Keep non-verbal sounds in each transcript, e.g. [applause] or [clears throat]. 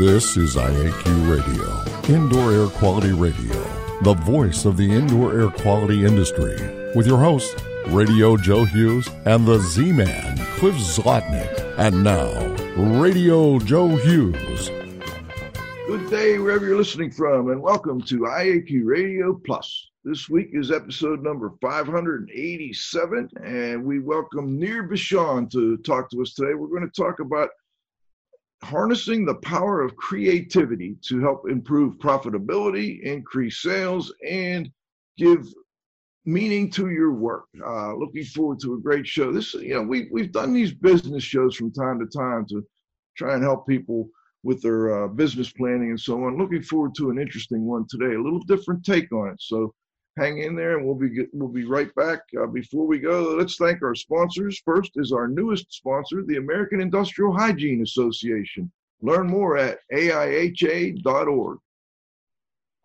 This is IAQ Radio, Indoor Air Quality Radio, the voice of the indoor air quality industry, with your host, Radio Joe Hughes and the Z Man, Cliff Zlotnick. And now, Radio Joe Hughes. Good day, wherever you're listening from, and welcome to IAQ Radio Plus. This week is episode number 587, and we welcome Nir Bashan to talk to us today. We're going to talk about harnessing the power of creativity to help improve profitability, increase sales, and give meaning to your work. Uh, looking forward to a great show. This, you know, we we've done these business shows from time to time to try and help people with their uh, business planning and so on. Looking forward to an interesting one today, a little different take on it. So hang in there and we'll be we'll be right back uh, before we go let's thank our sponsors first is our newest sponsor the american industrial hygiene association learn more at aiha.org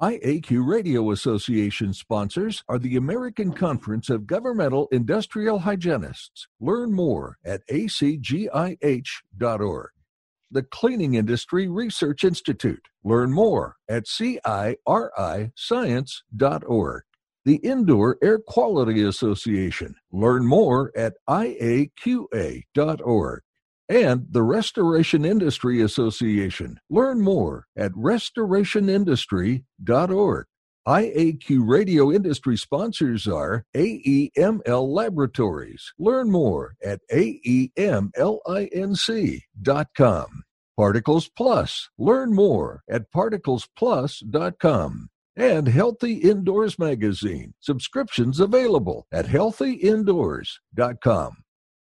IAQ Radio Association sponsors are the American Conference of Governmental Industrial Hygienists. Learn more at acgih.org. The Cleaning Industry Research Institute. Learn more at ciriscience.org the Indoor Air Quality Association. Learn more at iaqa.org. And the Restoration Industry Association. Learn more at restorationindustry.org. IAQ radio industry sponsors are AEML Laboratories. Learn more at aemlinc.com. Particles Plus. Learn more at particlesplus.com and Healthy Indoors Magazine. Subscriptions available at healthyindoors.com.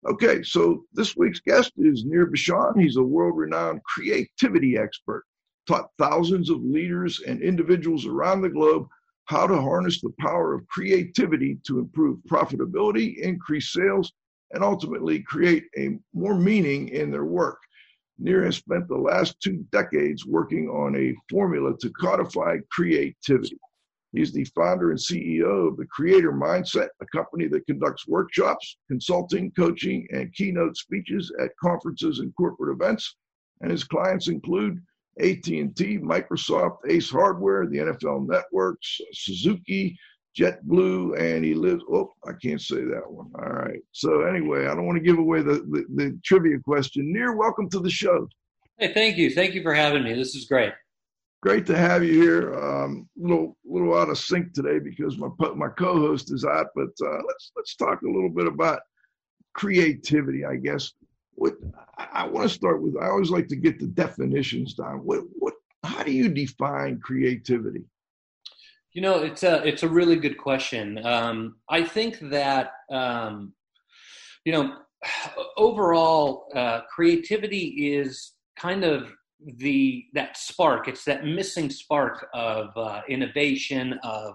Okay, so this week's guest is Nir Bashan. He's a world renowned creativity expert, taught thousands of leaders and individuals around the globe how to harness the power of creativity to improve profitability, increase sales, and ultimately create a more meaning in their work. Nir has spent the last two decades working on a formula to codify creativity. He's the founder and CEO of the Creator Mindset, a company that conducts workshops, consulting, coaching, and keynote speeches at conferences and corporate events. And his clients include AT&T, Microsoft, Ace Hardware, the NFL Networks, Suzuki, JetBlue, and he lives. Oh, I can't say that one. All right. So anyway, I don't want to give away the, the, the trivia question. Nir, welcome to the show. Hey, thank you. Thank you for having me. This is great. Great to have you here. Um, little little out of sync today because my my co-host is out, but uh, let's let's talk a little bit about creativity. I guess what I, I want to start with. I always like to get the definitions down. What what how do you define creativity? You know, it's a it's a really good question. Um, I think that um, you know, [sighs] overall, uh, creativity is kind of the that spark. It's that missing spark of uh, innovation, of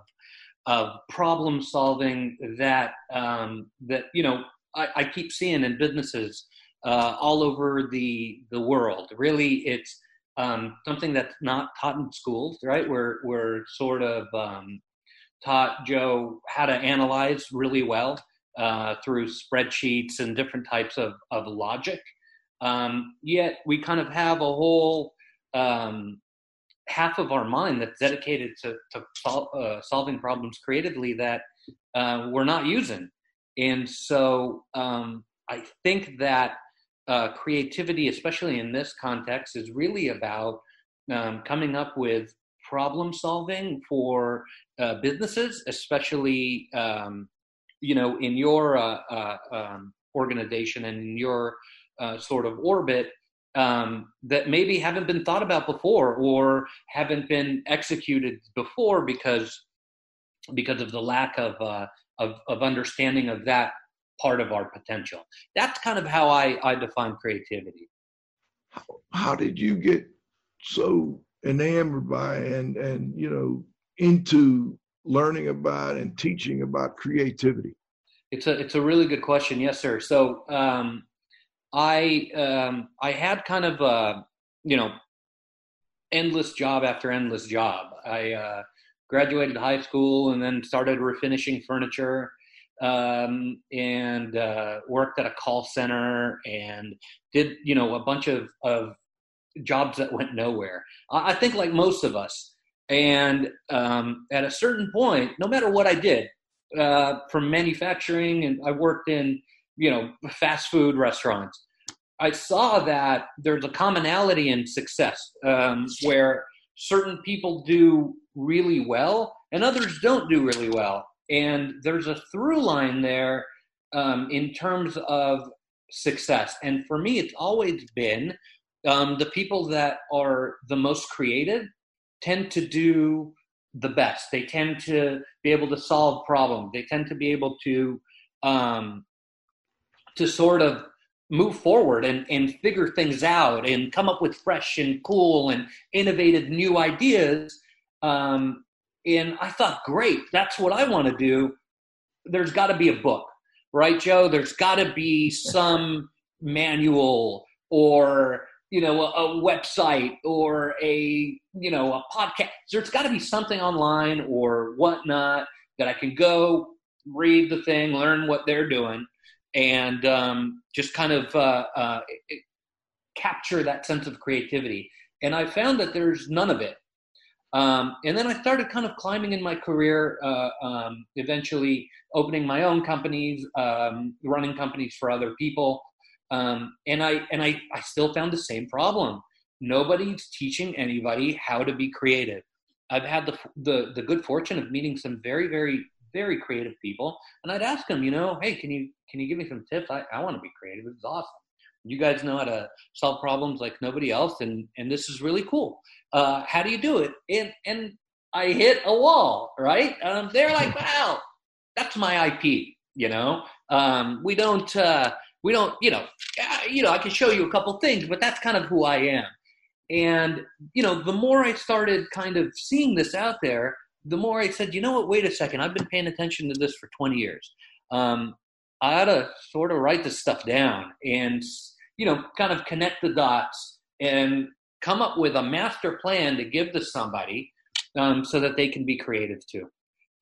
of problem solving that um, that you know I, I, keep seeing in businesses uh, all over the the world. Really, it's um, something that's not taught in schools, right? We're we're sort of um, taught Joe how to analyze really well uh, through spreadsheets and different types of of logic. Um, yet we kind of have a whole um, half of our mind that's dedicated to, to sol- uh, solving problems creatively that uh, we're not using. And so um, I think that uh, creativity, especially in this context, is really about um, coming up with problem solving for uh, businesses, especially um, you know in your uh, uh, um, organization and in your uh, sort of orbit um, that maybe haven't been thought about before or haven't been executed before because because of the lack of uh, of, of understanding of that part of our potential. That's kind of how I, I define creativity. How, how did you get so enamored by and and you know into learning about and teaching about creativity? It's a it's a really good question. Yes, sir. So um, I um, I had kind of a you know endless job after endless job. I uh, graduated high school and then started refinishing furniture um, and uh, worked at a call center and did you know a bunch of, of jobs that went nowhere. I think like most of us. And um, at a certain point, no matter what I did, uh, from manufacturing, and I worked in you know fast food restaurants. I saw that there's a commonality in success um, where certain people do really well and others don't do really well. And there's a through line there um, in terms of success. And for me, it's always been um, the people that are the most creative tend to do the best. They tend to be able to solve problems. They tend to be able to um, to sort of move forward and, and figure things out and come up with fresh and cool and innovative new ideas. Um, and I thought, great, that's what I want to do. There's got to be a book, right, Joe? There's got to be some manual or you know a, a, website or a you know a podcast there's got to be something online or whatnot that i can go read the thing learn what they're doing and um, just kind of uh, uh, capture that sense of creativity. And I found that there's none of it. Um, and then I started kind of climbing in my career, uh, um, eventually opening my own companies, um, running companies for other people. Um, and I and I, I still found the same problem. Nobody's teaching anybody how to be creative. I've had the, the the good fortune of meeting some very very very creative people, and I'd ask them, you know, hey, can you can you give me some tips? I, I want to be creative. It's awesome. You guys know how to solve problems like nobody else, and and this is really cool. Uh, how do you do it? And and I hit a wall, right? Um, they're like, [laughs] wow, that's my IP. You know, um, we don't uh, we don't you know uh, you know I can show you a couple things, but that's kind of who I am. And you know, the more I started kind of seeing this out there, the more I said, you know what, wait a second, I've been paying attention to this for 20 years. Um, I ought to sort of write this stuff down and, you know, kind of connect the dots and come up with a master plan to give to somebody um, so that they can be creative too.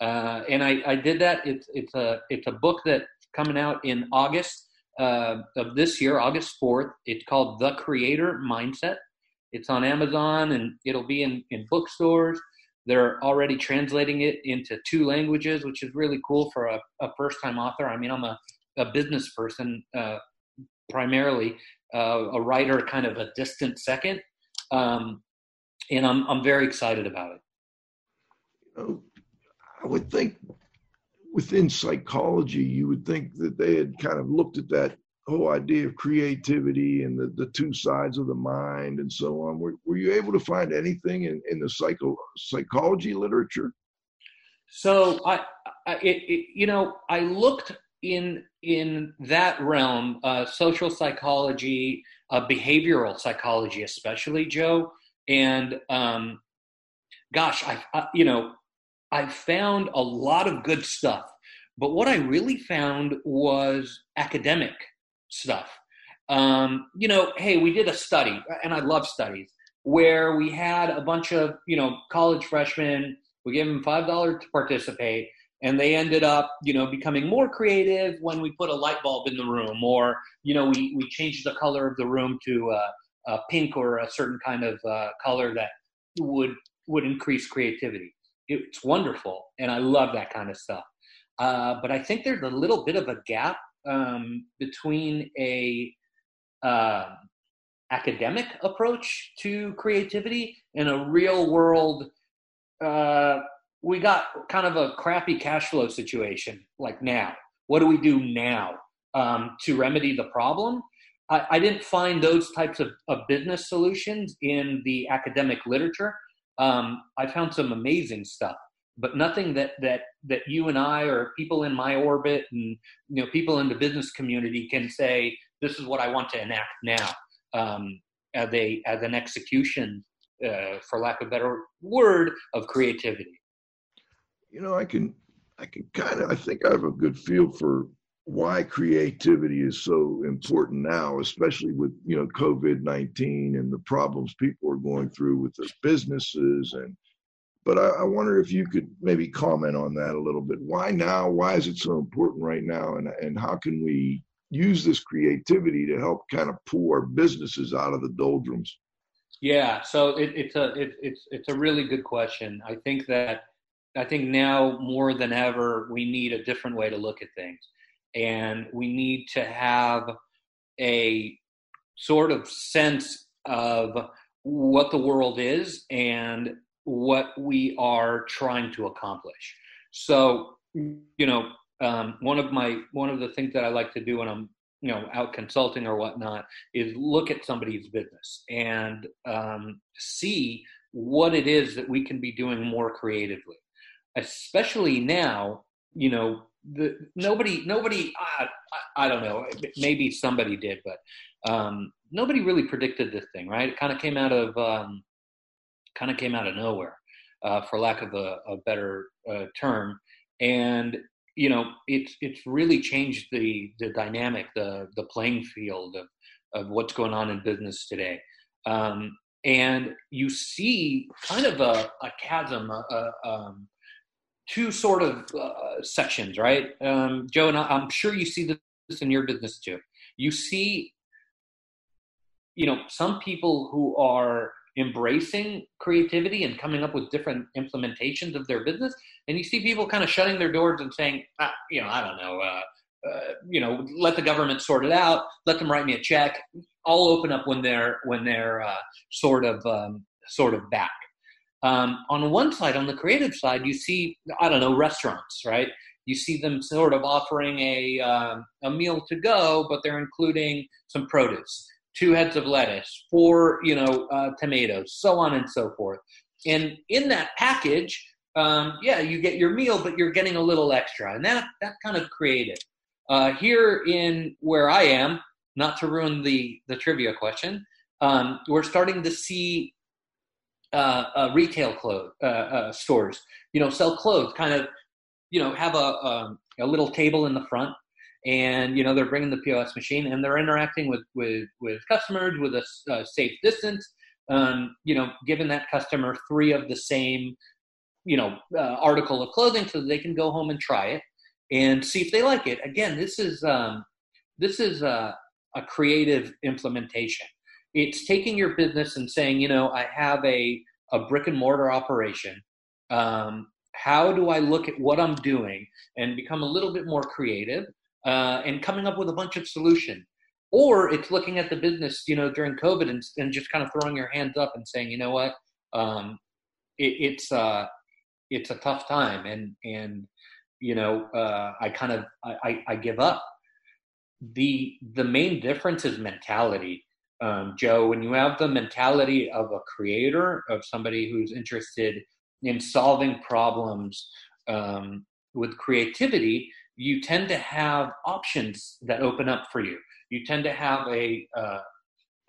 Uh, and I, I, did that. It's, it's, a, it's a book that's coming out in August uh, of this year, August 4th. It's called The Creator Mindset. It's on Amazon and it'll be in, in bookstores. They're already translating it into two languages, which is really cool for a, a first time author. I mean, I'm a, a business person uh, primarily, uh, a writer kind of a distant second. Um, and I'm, I'm very excited about it. You know, I would think within psychology, you would think that they had kind of looked at that whole idea of creativity and the, the two sides of the mind and so on. Were, were you able to find anything in, in the psycho, psychology literature? So I, I it, it, you know, I looked in in that realm, uh, social psychology, uh, behavioral psychology, especially Joe, and um, gosh, I, I you know, I found a lot of good stuff. But what I really found was academic stuff. Um, you know, hey, we did a study, and I love studies, where we had a bunch of, you know, college freshmen, we gave them $5 to participate, and they ended up, you know, becoming more creative when we put a light bulb in the room, or, you know, we, we changed the color of the room to uh, pink or a certain kind of uh, color that would would increase creativity. It's wonderful, and I love that kind of stuff. Uh, but I think there's a little bit of a gap um, between a uh, academic approach to creativity and a real world. We got kind of a crappy cash flow situation like now. What do we do now um, to remedy the problem? I, I didn't find those types of, of, business solutions in the academic literature. Um, I found some amazing stuff but nothing that that that you and I or people in my orbit and you know people in the business community can say this is what I want to enact now um, as a as an execution, uh, for lack of a better word, of creativity. You know, I can I can kind of I think I have a good feel for why creativity is so important now, especially with you know COVID nineteen and the problems people are going through with their businesses and but I, I, wonder if you could maybe comment on that a little bit. Why now? Why is it so important right now? And, and how can we use this creativity to help kind of pull our businesses out of the doldrums? Yeah, so it, it's a it, it's it's a really good question. I think that I think now more than ever we need a different way to look at things, and we need to have a sort of sense of what the world is and what we are trying to accomplish. So, you know, um, one of my one of the things that I like to do when I'm you know out consulting or whatnot is look at somebody's business and um, see what it is that we can be doing more creatively especially now you know the nobody nobody I, I, I don't know maybe somebody did but um, nobody really predicted this thing right? It kind of came out of um, kind of came out of nowhere uh, for lack of a, a better uh, term. And you know it's it's really changed the the dynamic the the playing field of of what's going on in business today. Um, and you see kind of a, a chasm a, a, um, two sort of uh, sections right um, joe and i'm sure you see this in your business too you see you know some people who are embracing creativity and coming up with different implementations of their business. And you see people kind of shutting their doors and saying, ah, you know, I don't know, uh, uh, you know, let the government sort it out. Let them write me a check. I'll open up when they're when they're uh, sort of um, sort of back. Um, on one side, on the creative side, you see I don't know restaurants, right? You see them sort of offering a um, a meal to go, but they're including some produce two heads of lettuce, four, you know, uh, tomatoes, so on and so forth. And in that package, um, yeah, you get your meal, but you're getting a little extra, and that that kind of creative. Uh, here in where I am, not to ruin the the trivia question, um, we're starting to see uh, uh, retail clothes uh, uh, stores, you know, sell clothes, kind of, you know, have a, a, um, a little table in the front and you know they're bringing the POS machine and they're interacting with with with customers with a, safe distance. Um, you know, giving that customer three of the same you know uh, article of clothing so they can go home and try it and see if they like it. Again, this is um, this is a, a creative implementation. It's taking your business and saying, you know, I have a a brick and mortar operation. Um, how do I look at what I'm doing and become a little bit more creative uh, and coming up with a bunch of solutions. Or it's looking at the business, you know, during COVID and, and just kind of throwing your hands up and saying, you know what, um, it, it's uh, it's a tough time, and and you know, uh, I kind of I, I give up. The the main difference is mentality. Um, Joe, when you have the mentality of a creator, of somebody who's interested in solving problems um, with creativity, you tend to have options that open up for you. You tend to have a uh,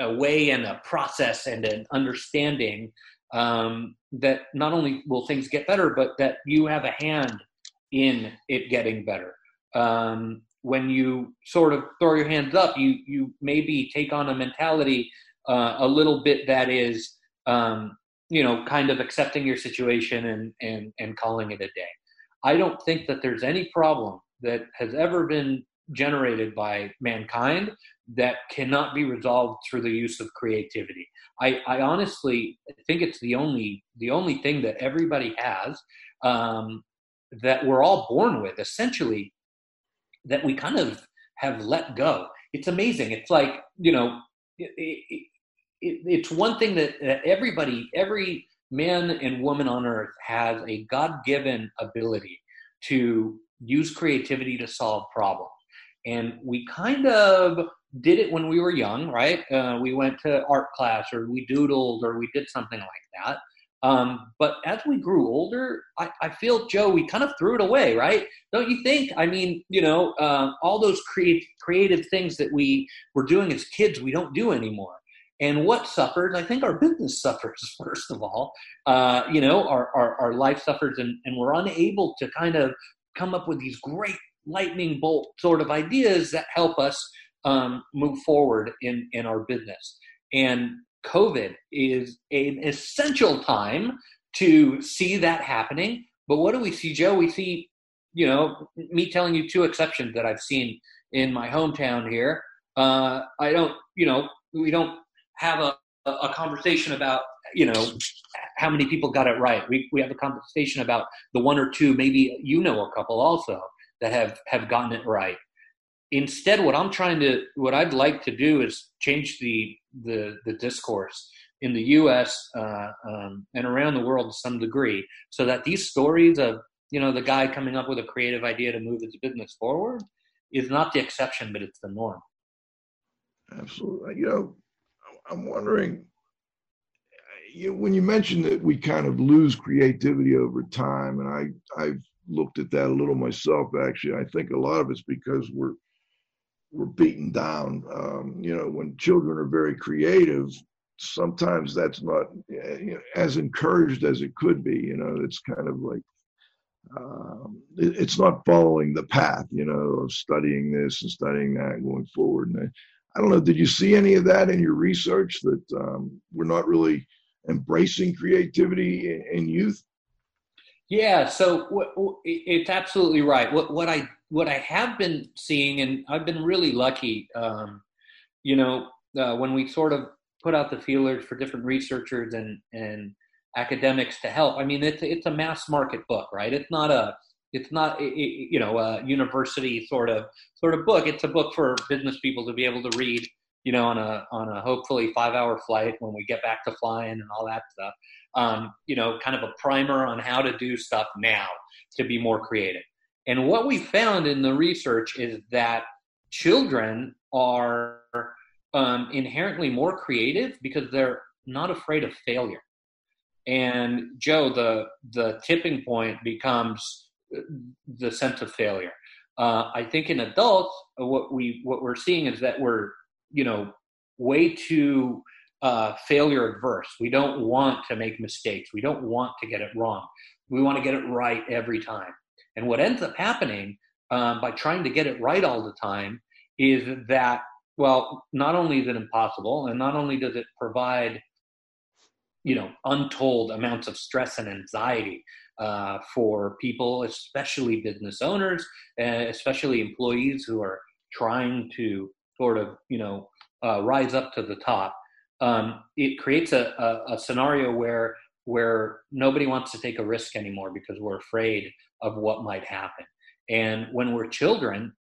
a way and a process and an understanding um, that not only will things get better, but that you have a hand in it getting better. Um, when you sort of throw your hands up, you you maybe take on a mentality uh, a little bit that is um, you know kind of accepting your situation and and and calling it a day. I don't think that there's any problem that has ever been generated by mankind that cannot be resolved through the use of creativity. I, I honestly think it's the only the only thing that everybody has um, that we're all born with, essentially, that we kind of have let go. It's amazing. It's like you know, it, it, it, it's one thing that, that everybody, every man and woman on earth has a God given ability to use creativity to solve problems. And we kind of did it when we were young, right? Uh, we went to art class or we doodled or we did something like that. Um, but as we grew older, I, I, feel, Joe, we kind of threw it away, right? Don't you think? I mean, you know, uh, all those create, creative things that we were doing as kids, we don't do anymore. And what suffers? I think our business [laughs] suffers, first of all. Uh, you know, our, our, our life suffers, and, and we're unable to kind of come up with these great lightning bolt sort of ideas that help us um, move forward in, in our business. And COVID is an essential time to see that happening. But what do we see, Joe? We see, you know, me telling you two exceptions that I've seen in my hometown here. Uh, I don't, you know, we don't have a, a conversation about you know how many people got it right. We we have a conversation about the one or two, maybe you know a couple also that have have gotten it right. Instead, what I'm trying to, what I'd like to do is change the the the discourse in the U.S. Uh, um, and around the world to some degree, so that these stories of you know the guy coming up with a creative idea to move his business forward is not the exception, but it's the norm. Absolutely. You know, I'm wondering you, when you mentioned that we kind of lose creativity over time, and I I've looked at that a little myself. Actually, I think a lot of it's because we're we're beaten down. Um, you know, when children are very creative, sometimes that's not you know, as encouraged as it could be. You know, it's kind of like um, it, it's not following the path. You know, of studying this and studying that and going forward. And I, I don't know. Did you see any of that in your research that um, we're not really embracing creativity in, in youth? Yeah, so w- w- it's absolutely right. What what I what I have been seeing, and I've been really lucky. Um, you know, uh, when we sort of put out the feelers for different researchers and and academics to help. I mean, it's it's a mass market book, right? It's not a it's not you know a university sort of sort of book. It's a book for business people to be able to read you know, on a on a hopefully five hour flight when we get back to flying and all that stuff. Um, you know, kind of a primer on how to do stuff now to be more creative. And what we found in the research is that children are um, inherently more creative because they're not afraid of failure. And Joe, the the tipping point becomes the sense of failure. Uh, I think in adults, what we what we're seeing is that we're you know way too uh, failure adverse. We don't want to make mistakes. We don't want to get it wrong. We want to get it right every time. And what ends up happening um, by trying to get it right all the time is that, well, not only is it impossible, and not only does it provide, you know, untold amounts of stress and anxiety uh, for people, especially business owners, especially employees who are trying to sort of you know uh, rise up to the top, um, it creates a, a, a, scenario where where nobody wants to take a risk anymore because we're afraid of what might happen. And when we're children,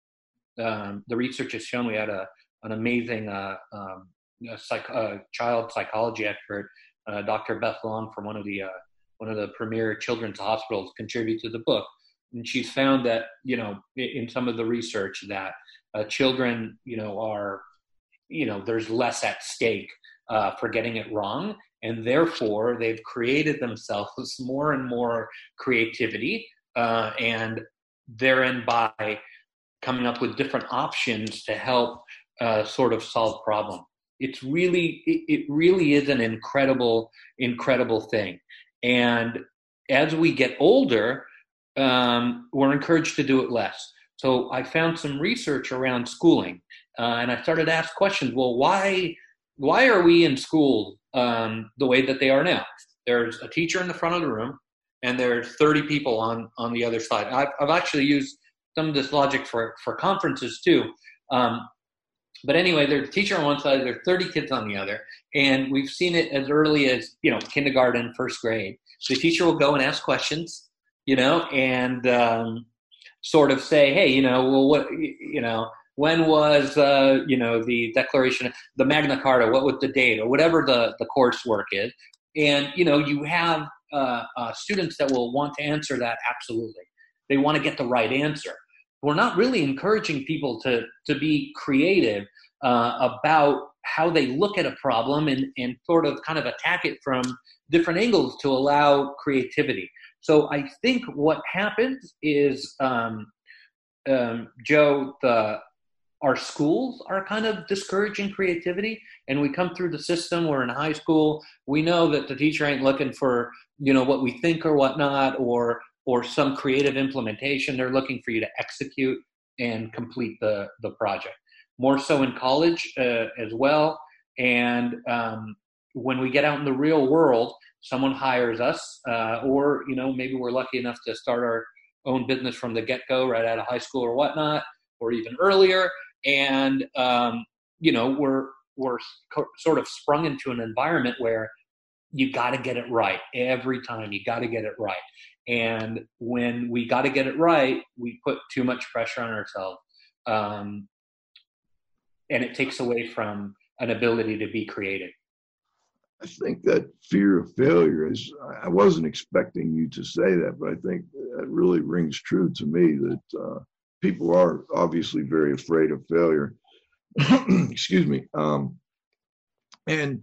um, the research has shown we had a an amazing uh, um, psych, child psychology expert, uh, Dr. Beth Long from one of the uh, one of the premier children's hospitals, contribute to the book. And she's found that you know in some of the research that uh, children, you know, are, you know, there's less at stake uh, for getting it wrong, and therefore they've created themselves more and more creativity, uh, and therein by coming up with different options to help uh, sort of solve problem. It's really, it, it really is an incredible, incredible thing, and as we get older, um, we're encouraged to do it less. So I found some research around schooling, uh, and I started to ask questions. Well, why why are we in school um, the way that they are now? There's a teacher in the front of the room, and there's 30 people on on the other side. I've, I've actually used some of this logic for for conferences too. Um, but anyway, there's a teacher on one side, there's 30 kids on the other, and we've seen it as early as you know kindergarten, first grade. The teacher will go and ask questions, you know, and um, sort of say, hey, you know, well, what, you know, when was, uh, you know, the Declaration, the Magna Carta, what was the date, or whatever the, the coursework is. And, you know, you have uh, uh, students that will want to answer that absolutely. They want to get the right answer. We're not really encouraging people to, to be creative uh, about how they look at a problem and, and sort of kind of attack it from different angles to allow creativity. So I think what happens is, um, um, Joe, the our schools are kind of discouraging creativity, and we come through the system. We're in high school. We know that the teacher ain't looking for you know what we think or whatnot, or or some creative implementation. They're looking for you to execute and complete the the project. More so in college uh, as well. And um, when we get out in the real world, someone hires us, uh, or you know maybe we're lucky enough to start our own business from the get go, right out of high school or whatnot, or even earlier, and um, you know we're we're sort of sprung into an environment where you got to get it right every time. You got to get it right. And when we got to get it right, we put too much pressure on ourselves. Um, and it takes away from an ability to be creative. I think that fear of failure is, I wasn't expecting you to say that, but I think that really rings true to me that uh, people are obviously very afraid of failure. [clears throat] Excuse me. Um, and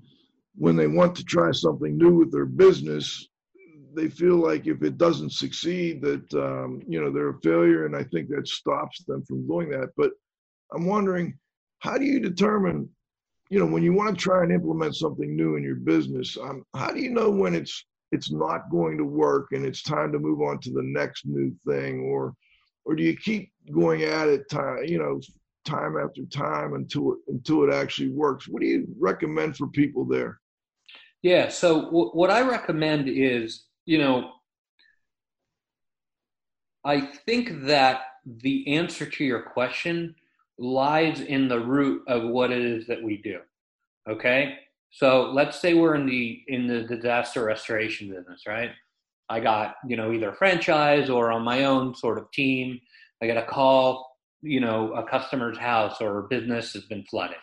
when they want to try something new with their business, they feel like if it doesn't succeed, that um, you know they're a failure, and I think that stops them from doing that. But I'm wondering, how do you determine, you know, when you want to try and implement something new in your business, um, how do you know when it's it's not going to work and it's time to move on to the next new thing, or or do you keep going at it time, you know, time after time until it until it actually works? What do you recommend for people there? Yeah. So w- what I recommend is, you know, I think that the answer to your question lies in the root of what it is that we do. Okay. So let's say we're in the in the disaster restoration business, right? I got you know either a franchise or on my own sort of team. I get a call, you know, a customer's house or business has been flooded.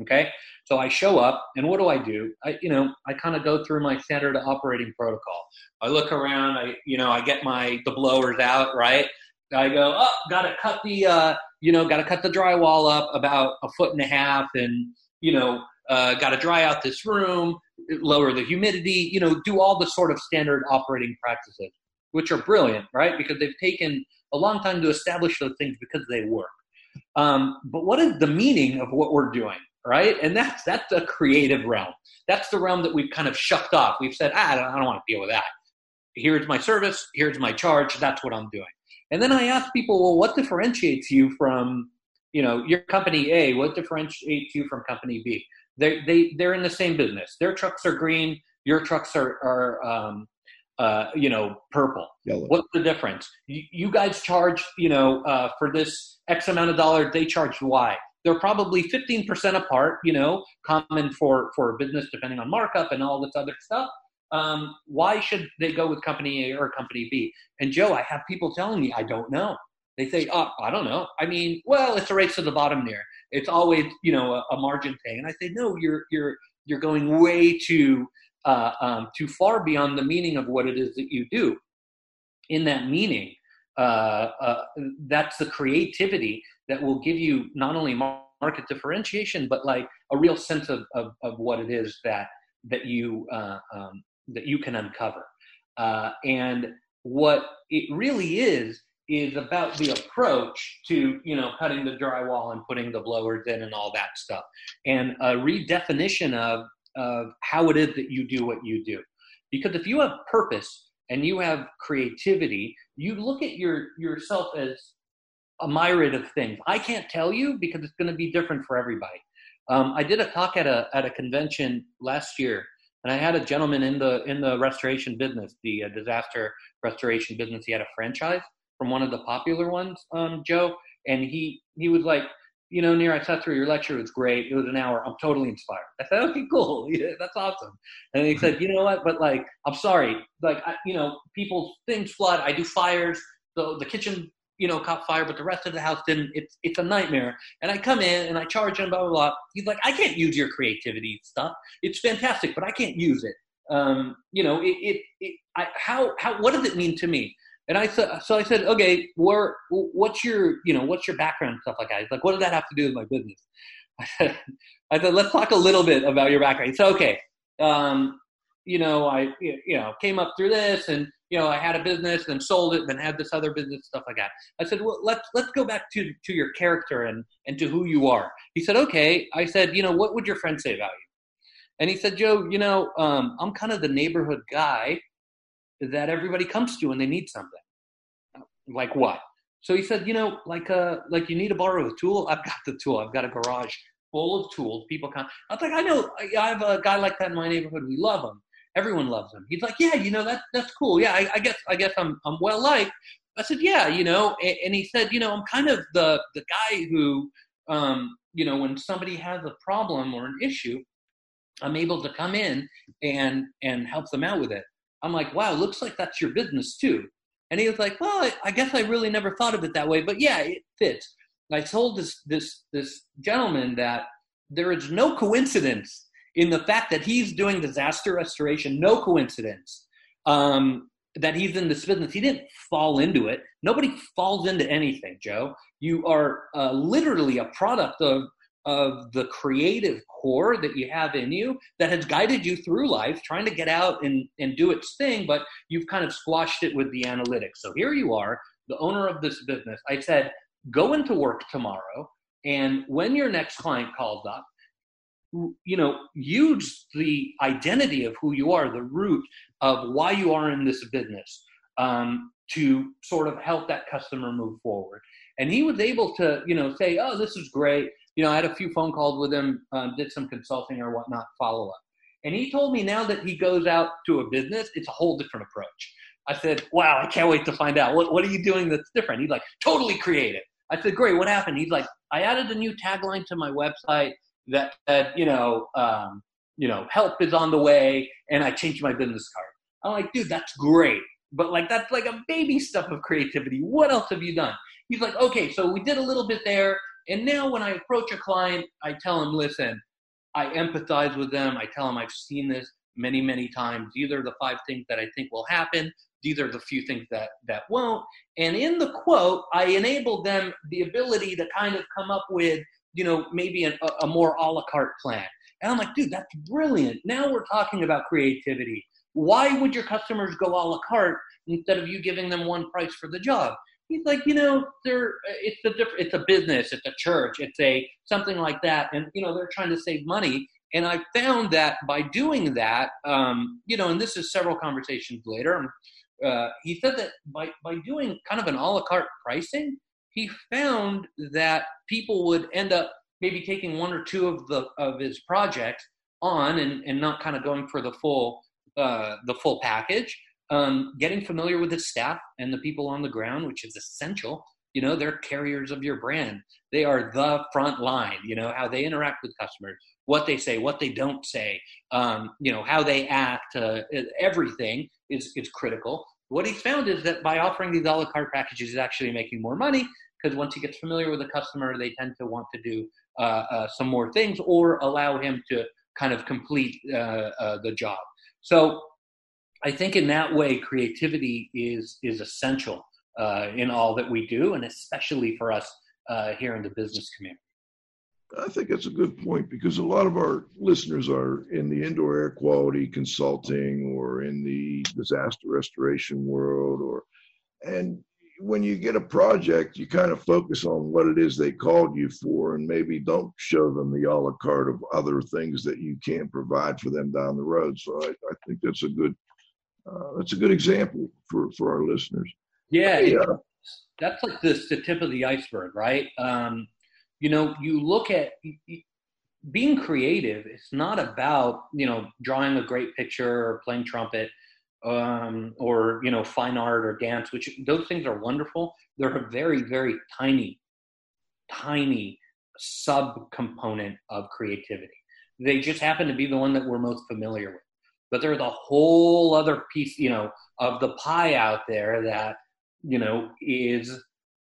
Okay, so I show up, and what do I do? I, you know, I kind of go through my standard operating protocol. I look around. I, you know, I get my the blowers out, right? I go, oh, got to cut the, uh, you know, got to cut the drywall up about a foot and a half, and you know, uh, got to dry out this room, lower the humidity, you know, do all the sort of standard operating practices, which are brilliant, right? Because they've taken a long time to establish those things because they work. Um, but what is the meaning of what we're doing? right? And that's that's the creative realm. That's the realm that we've kind of shucked off. We've said, ah, I don't, I don't want to deal with that. Here's my service. Here's my charge. That's what I'm doing. And then I ask people, well, what differentiates you from, you know, your company A? What differentiates you from company B? They they they're in the same business. Their trucks are green. Your trucks are are um, uh, you know, purple. Yellow. What's the difference? You, you guys charge, you know, uh, for this X amount of dollar, they charge Y they're probably 15% apart, you know, common for, for business depending on markup and all this other stuff. Um, why should they go with company A or company B? And Joe, I have people telling me, I don't know. They say, oh, I don't know. I mean, well, it's a race to the bottom there. It's always, you know, a, a margin thing. And I say, no, you're, you're, you're going way too, uh, um, too far beyond the meaning of what it is that you do. In that meaning, uh, uh, that's the creativity that will give you not only market differentiation but like a real sense of, of, of what it is that that you uh, um, that you can uncover uh, and what it really is is about the approach to you know cutting the drywall and putting the blowers in and all that stuff and a redefinition of of how it is that you do what you do because if you have purpose and you have creativity, you look at your yourself as a myriad of things. I can't tell you because it's going to be different for everybody. Um, I did a talk at a at a convention last year, and I had a gentleman in the in the restoration business, the uh, disaster restoration business. He had a franchise from one of the popular ones, um, Joe, and he he was like, you know, Nir, I sat through your lecture. It was great. It was an hour. I'm totally inspired. I said, okay, cool. [laughs] Yeah, that's awesome. And he said, you know what? But like, I'm sorry. Like, I, you know, people, things flood. I do fires. So the kitchen, you know, caught fire, but the rest of the house didn't. It's, it's a nightmare. And I come in and I charge him, blah, blah, blah. He's like, I can't use your creativity stuff. It's fantastic, but I can't use it. Um, you know, it, it, it I, how, how, what does it mean to me? And I so I said, okay, where, what's your, you know, what's your background and stuff like that? He's like, what does that have to do with my business? [laughs] I said, I said, let's talk a little bit about your background. He said, okay, um, you know, I, you know, came up through this and, you know, I had a business and sold it and then had this other business, stuff like that. I said, well, let's, let's go back to, to your character and, and to who you are. He said, okay. I said, you know, what would your friends say about you? And he said, Joe, you know, um, I'm kind of the neighborhood guy that everybody comes to when they need something. Like what? So he said, you know, like uh, like you need to borrow a tool. I've got the tool. I've got a garage full of tools. People come. I was like, I know. I have a guy like that in my neighborhood. We love him. Everyone loves him. He's like, yeah, you know, that that's cool. Yeah, I, I guess I guess I'm I'm well liked. I said, yeah, you know, and, and, he said, you know, I'm kind of the the guy who um, you know, when somebody has a problem or an issue, I'm able to come in and and help them out with it. I'm like, wow, looks like that's your business too. And he was like, well, I, I guess I really never thought of it that way, but yeah, it fits. I told this this this gentleman that there is no coincidence in the fact that he's doing disaster restoration. No coincidence um, that he's in this business. He didn't fall into it. Nobody falls into anything, Joe. You are uh, literally a product of of the creative core that you have in you that has guided you through life, trying to get out and, and do its thing, but you've kind of squashed it with the analytics. So here you are, the owner of this business. I said, go into work tomorrow, and when your next client calls up, you know, use the identity of who you are, the root of why you are in this business um, to sort of help that customer move forward. And he was able to, you know, say, oh, this is great. You know, I had a few phone calls with him, uh, did some consulting or whatnot, follow up. And he told me now that he goes out to a business, it's a whole different approach. I said, wow, I can't wait to find out. What, what are you doing that's different? He's like, totally creative. I said, great, what happened? He's like, I added a new tagline to my website that said, you know, um, you know, help is on the way, and I changed my business card. I'm like, dude, that's great. But like that's like a baby stuff of creativity. What else have you done? He's like, okay, so we did a little bit there, and now when I approach a client, I tell them, listen, I empathize with them. I tell them I've seen this many, many times. These are the five things that I think will happen. These are the few things that that won't. And in the quote, I enable them the ability to kind of come up with, you know, maybe a, a more a la carte plan. And I'm like, dude, that's brilliant. Now we're talking about creativity. Why would your customers go a la carte instead of you giving them one price for the job? He's like, you know, they're it's a it's a business, it's a church, it's a something like that, and you know they're trying to save money. And I found that by doing that, um, you know, and this is several conversations later, um, uh, he said that by by doing kind of an a la carte pricing, he found that people would end up maybe taking one or two of the of his projects on and, and not kind of going for the full uh, the full package um, getting familiar with the staff and the people on the ground, which is essential. You know, they're carriers of your brand. They are the front line. You know how they interact with customers, what they say, what they don't say. Um, you know how they act. Uh, everything is is critical. What he's found is that by offering these a la carte packages, he's actually making more money because once he gets familiar with the customer, they tend to want to do uh, uh, some more things or allow him to kind of complete uh, uh the job. So I think in that way, creativity is is essential uh, in all that we do, and especially for us uh, here in the business community. I think that's a good point because a lot of our listeners are in the indoor air quality consulting or in the disaster restoration world, or and when you get a project, you kind of focus on what it is they called you for, and maybe don't show them the a la carte of other things that you can provide for them down the road. So I, I think that's a good uh, that's a good example for for our listeners. Yeah, yeah. that's like the, the tip of the iceberg, right? Um, you know, you look at being creative. It's not about you know drawing a great picture or playing trumpet um, or you know fine art or dance, which those things are wonderful. They're a very very tiny, tiny sub component of creativity. They just happen to be the one that we're most familiar with but there's a whole other piece, you know, of the pie out there that, you know, is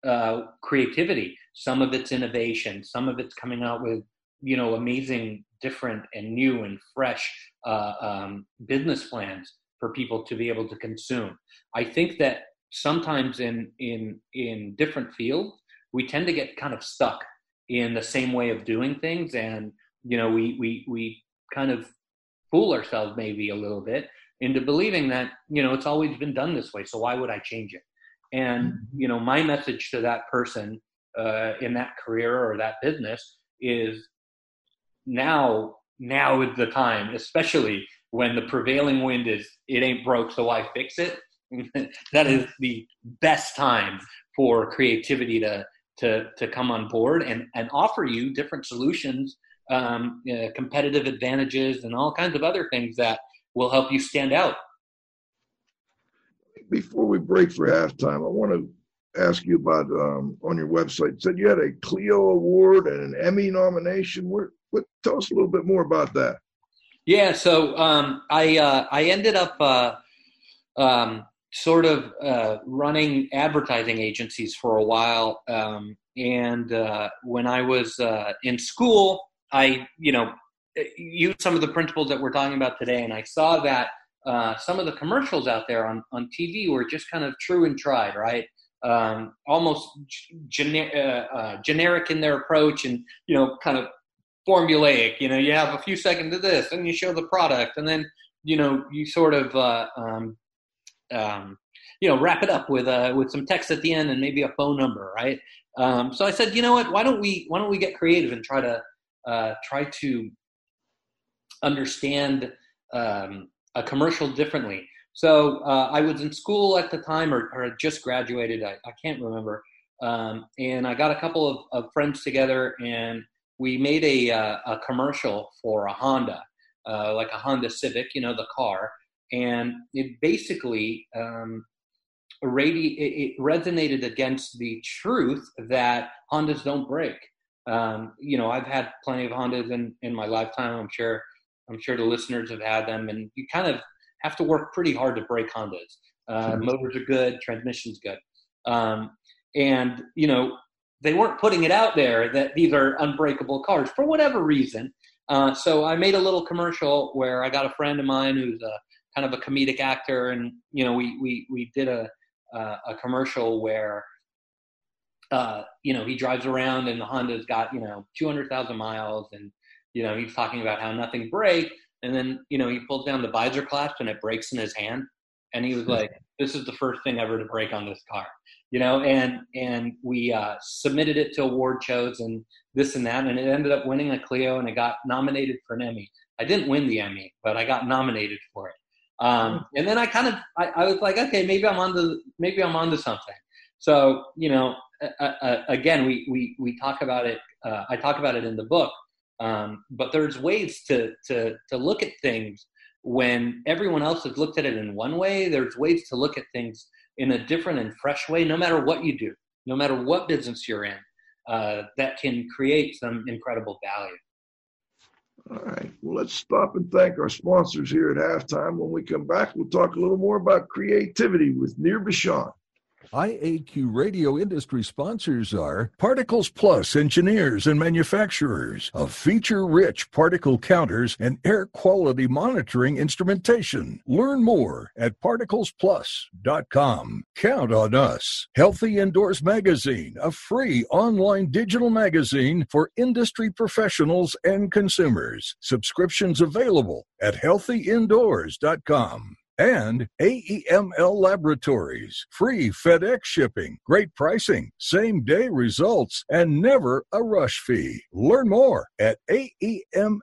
uh, creativity. Some of it's innovation. Some of it's coming out with, you know, amazing, different and new and fresh uh, um, business plans for people to be able to consume. I think that sometimes in in in different fields we tend to get kind of stuck in the same way of doing things and you know we we we kind of fool ourselves maybe a little bit into believing that you know it's always been done this way so why would i change it and mm-hmm. you know my message to that person uh, in that career or that business is now now is the time especially when the prevailing wind is it ain't broke so why fix it [laughs] that is the best time for creativity to to to come on board and and offer you different solutions um, uh, competitive advantages, and all kinds of other things that will help you stand out. Before we break for halftime, I want to ask you about um, on your website. You said you had a Clio Award and an Emmy nomination. Where, what, tell us a little bit more about that. Yeah, so um, I uh, I ended up uh, um, sort of uh, running advertising agencies for a while, um, and uh, when I was uh, in school, I you know used some of the principles that we're talking about today, and I saw that uh, some of the commercials out there on on TV were just kind of true and tried, right? Um, almost gener- generic in their approach, and you know, kind of formulaic. You know, you have a few seconds of this, and you show the product, and then you know you sort of uh, um, um, you know wrap it up with uh, with some text at the end and maybe a phone number, right? Um, so I said, you know what? Why don't we why don't we get creative and try to uh, try to understand um, a commercial differently? So uh, I was in school at the time, or, or just graduated. I, I can't remember. Um, and I got a couple of, of, friends together, and we made a, uh, a commercial for a Honda, uh, like a Honda Civic, you know, the car, and it basically um, radi- it, it resonated against the truth that Hondas don't break. Um, you know, I've had plenty of Hondas in, in my lifetime. I'm sure I'm sure the listeners have had them, and you kind of have to work pretty hard to break Hondas. Uh, motors are good, transmission's good, um, and you know they weren't putting it out there that these are unbreakable cars for whatever reason. Uh, so I made a little commercial where I got a friend of mine who's a kind of a comedic actor, and you know we we we did a uh, a commercial where uh, you know he drives around and the Honda's got you know 200,000 miles, and you know he's talking about how nothing breaks, and then you know he pulls down the visor clasp and it breaks in his hand, and he was like, "This is the first thing ever to break on this car." you know, and and we uh, submitted it to award shows and this and that, and it ended up winning a Clio and it got nominated for an Emmy. I didn't win the Emmy, but I got nominated for it. Um, hmm. and then I kind of I, I, was like, okay, maybe I'm on the maybe I'm onto something. So you know, uh, uh, again, we we we talk about it. Uh, I talk about it in the book, um, but there's ways to to to look at things when everyone else has looked at it in one way. There's ways to look at things in a different and fresh way, no matter what you do, no matter what business you're in, uh, that can create some incredible value. All right. Well, let's stop and thank our sponsors here at halftime. When we come back, we'll talk a little more about creativity with Nir Bashan. IAQ radio industry sponsors are Particles Plus engineers and manufacturers of feature rich particle counters and air quality monitoring instrumentation. Learn more at particlesplus.com. Count on us. Healthy Indoors Magazine, a free online digital magazine for industry professionals and consumers. Subscriptions available at healthyindoors.com and AEML Laboratories. Free FedEx shipping, great pricing, same day results, and never a rush fee. Learn more at AEMLinc.com.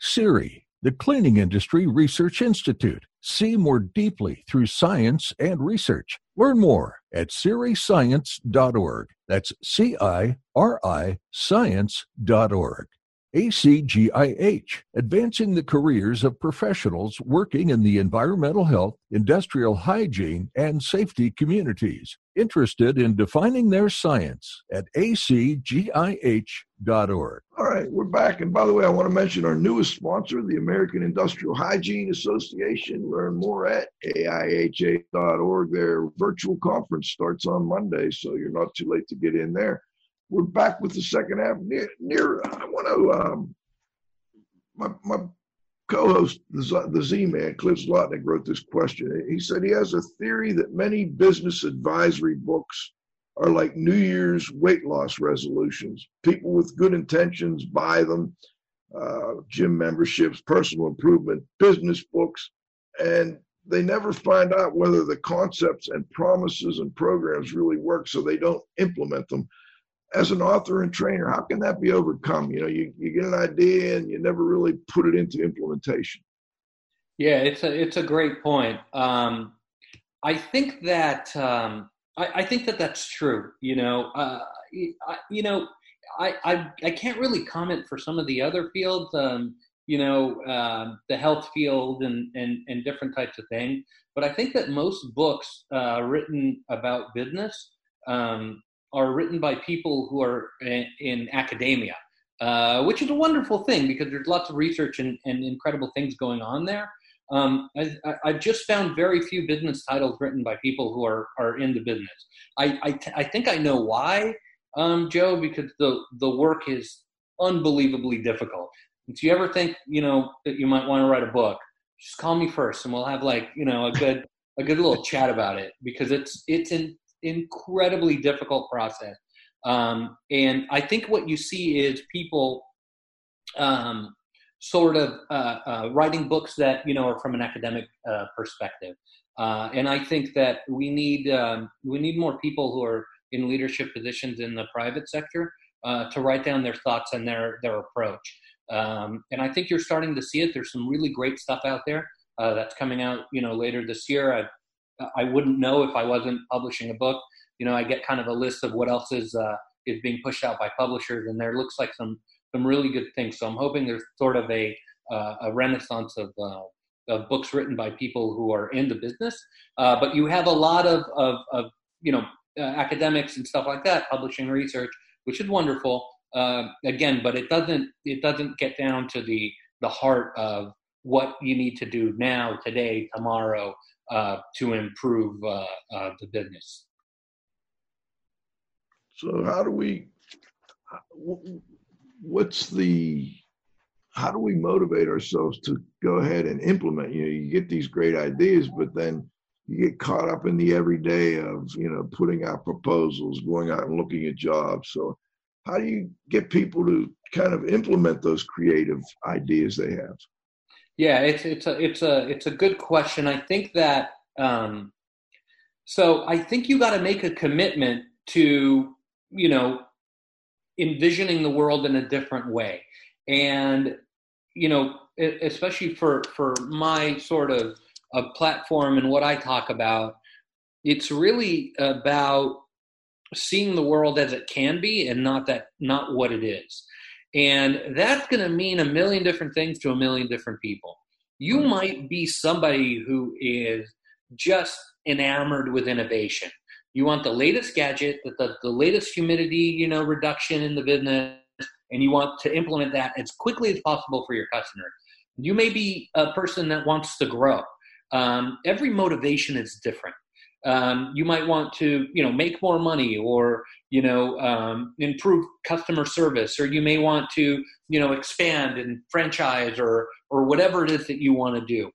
CIRI, the Cleaning Industry Research Institute. See more deeply through science and research. Learn more at ciriscience.org. That's C I R I science.org. ACGIH, advancing the careers of professionals working in the environmental health, industrial hygiene, and safety communities. Interested in defining their science at acgih.org. All right, we're back. And by the way, I want to mention our newest sponsor, the American Industrial Hygiene Association. Learn more at aiha.org. Their virtual conference starts on Monday, so you're not too late to get in there we're back with the second half. near. Nir I want to, um, my, my co-host, the, the Z-Man, Cliff Zlotnick, wrote this question. He said he has a theory that many business advisory books are like New Year's weight loss resolutions. People with good intentions buy them, uh, gym memberships, personal improvement, business books, and they never find out whether the concepts and promises and programs really work, so they don't implement them. As an author and trainer, how can that be overcome? You know, you, you get an idea and you never really put it into implementation. Yeah, it's a it's a great point. Um, I think that um, I, I, think that that's true. You know, uh, I, you know, I, I I can't really comment for some of the other fields. Um, you know, uh, the health field and, and and different types of things. But I think that most books uh, written about business um, are written by people who are in, in academia, uh, which is a wonderful thing because there's lots of research and, and incredible things going on there. Um, I, have just found very few business titles written by people who are, are in the business. I, I, t- I think I know why, um, Joe, because the, the work is unbelievably difficult. If you ever think, you know, that you might want to write a book, just call me first and we'll have like, you know, a good, a good little chat about it because it's, it's an incredibly difficult process. Um, and I think what you see is people, um, sort of uh, uh, writing books that you know are from an academic uh, perspective. Uh, and I think that we need um, we need more people who are in leadership positions in the private sector uh, to write down their thoughts and their their approach. Um, and I think you're starting to see it. There's some really great stuff out there uh, that's coming out you know later this year. I I wouldn't know if I wasn't publishing a book. You know, I get kind of a list of what else is is being pushed out by publishers, and there looks like some some really good things. So I'm hoping there's sort of a uh, a renaissance of, uh, of books written by people who are in the business. Uh, but you have a lot of of, of you know uh, academics and stuff like that publishing research, which is wonderful. Uh, again, but it doesn't it doesn't get down to the the heart of what you need to do now, today, tomorrow uh, to improve the business. So how do we? what's the how do we motivate ourselves to go ahead and implement you know you get these great ideas but then you get caught up in the everyday of you know putting out proposals going out and looking at jobs so how do you get people to kind of implement those creative ideas they have yeah it's it's a it's a it's a good question i think that um so i think you got to make a commitment to you know envisioning the world in a different way. And, you know, especially for, for my sort of a platform and what I talk about, it's really about seeing the world as it can be and not that not what it is. And that's going to mean a million different things to a million different people. You might be somebody who is just enamored with innovation. You want the latest gadget, the, the, the latest humidity, you know, reduction in the business, and you want to implement that as quickly as possible for your customer. You may be a person that wants to grow. Um, every motivation is different. Um, you might want to, you know, make more money or, you know, um, improve customer service, or you may want to, you know, expand and franchise or or whatever it is that you want to do.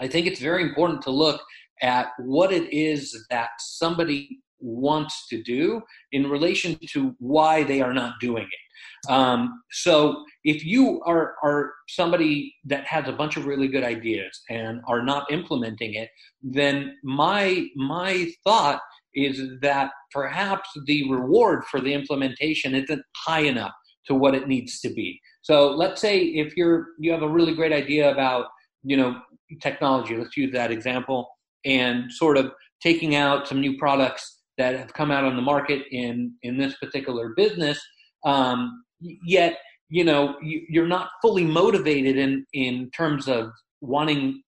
I think it's very important to look at what it is that somebody wants to do in relation to why they are not doing it. Um, so if you are, are somebody that has a bunch of really good ideas and are not implementing it, then my my thought is that perhaps the reward for the implementation isn't high enough to what it needs to be. So let's say if you're you have a really great idea about you know technology, let's use that example and sort of taking out some new products that have come out on the market in in this particular business um, yet you know you, are not fully motivated in in terms of wanting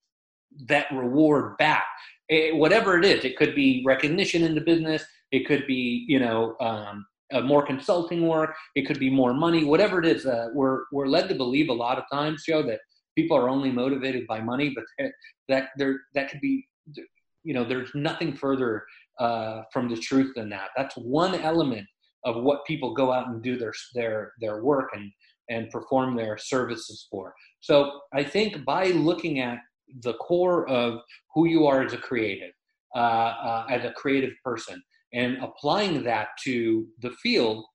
that reward back. It, eh, whatever it is it could be recognition in the business it could be you know um, more consulting work it could be more money whatever it is uh, we're we're led to believe a lot of times joe that people are only motivated by money but that there that could be you know there's nothing further uh, from the truth than that. That's one element of what people go out and do their their their work and and perform their services for so i think by looking at the core of who you are as a creative uh, uh, as a creative person and applying that to the field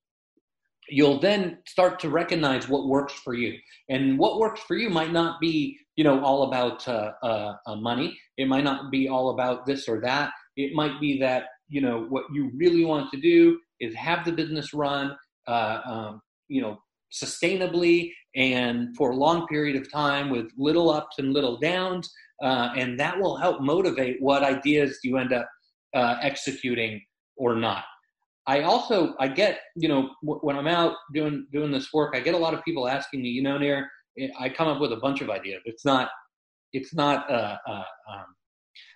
you'll then start to recognize what works for you and what works for you might not be you know all about uh, uh, uh, money. It might not be all about this or that. It might be that you know what you really want to do is have the business run, uh, um, you know, sustainably and for a long period of time with little ups and little downs, uh, and that will help motivate what ideas you end up uh, executing or not. I also I get you know w- when I'm out doing doing this work, I get a lot of people asking me, you know, Nir, I come up with a bunch of ideas. It's not it's not a, a, um,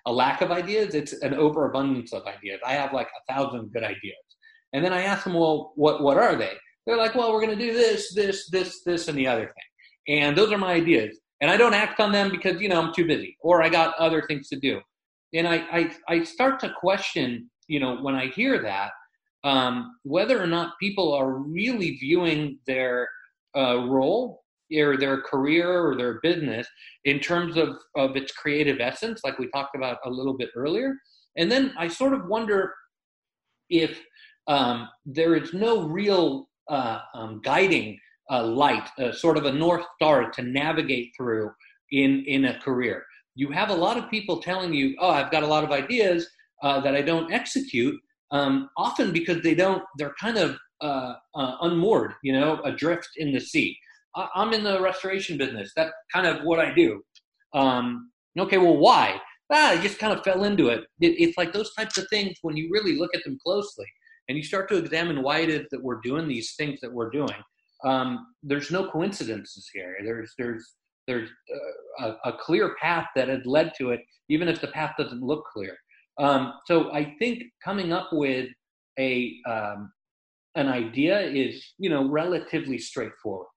a lack of ideas. It's an overabundance of ideas. I have like a thousand good ideas, and then I ask them, well, what what are they? They're like, well, we're going to do this, this, this, this, and the other thing, and those are my ideas. And I don't act on them because you know I'm too busy or I got other things to do. And I I, I start to question, you know, when I hear that, um, whether or not people are really viewing their uh, role or their career or their business in terms of, of its creative essence, like we talked about a little bit earlier. And then I sort of wonder if um, there is no real uh, um, guiding uh, light, uh, sort of a north star to navigate through in, in a career. You have a lot of people telling you, oh, I've got a lot of ideas uh, that I don't execute, um, often because they don't, they're kind of uh, uh, unmoored, you know, adrift in the sea. I, am in the restoration business. That's kind of what I do. Um, okay, well, why? Ah, I just kind of fell into it. it. It's like those types of things when you really look at them closely and you start to examine why it is that we're doing these things that we're doing. Um, there's no coincidences here. There's there's there's uh, a, a, clear path that has led to it, even if the path doesn't look clear. Um, so I think coming up with a um, an idea is you know relatively straightforward.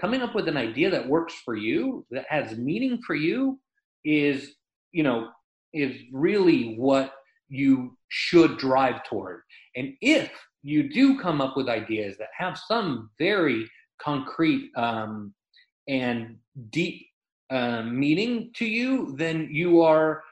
Coming up with an idea that works for you, that has meaning for you, is you know is really what you should drive toward. And if you do come up with ideas that have some very concrete um, and deep uh, meaning to you, then you are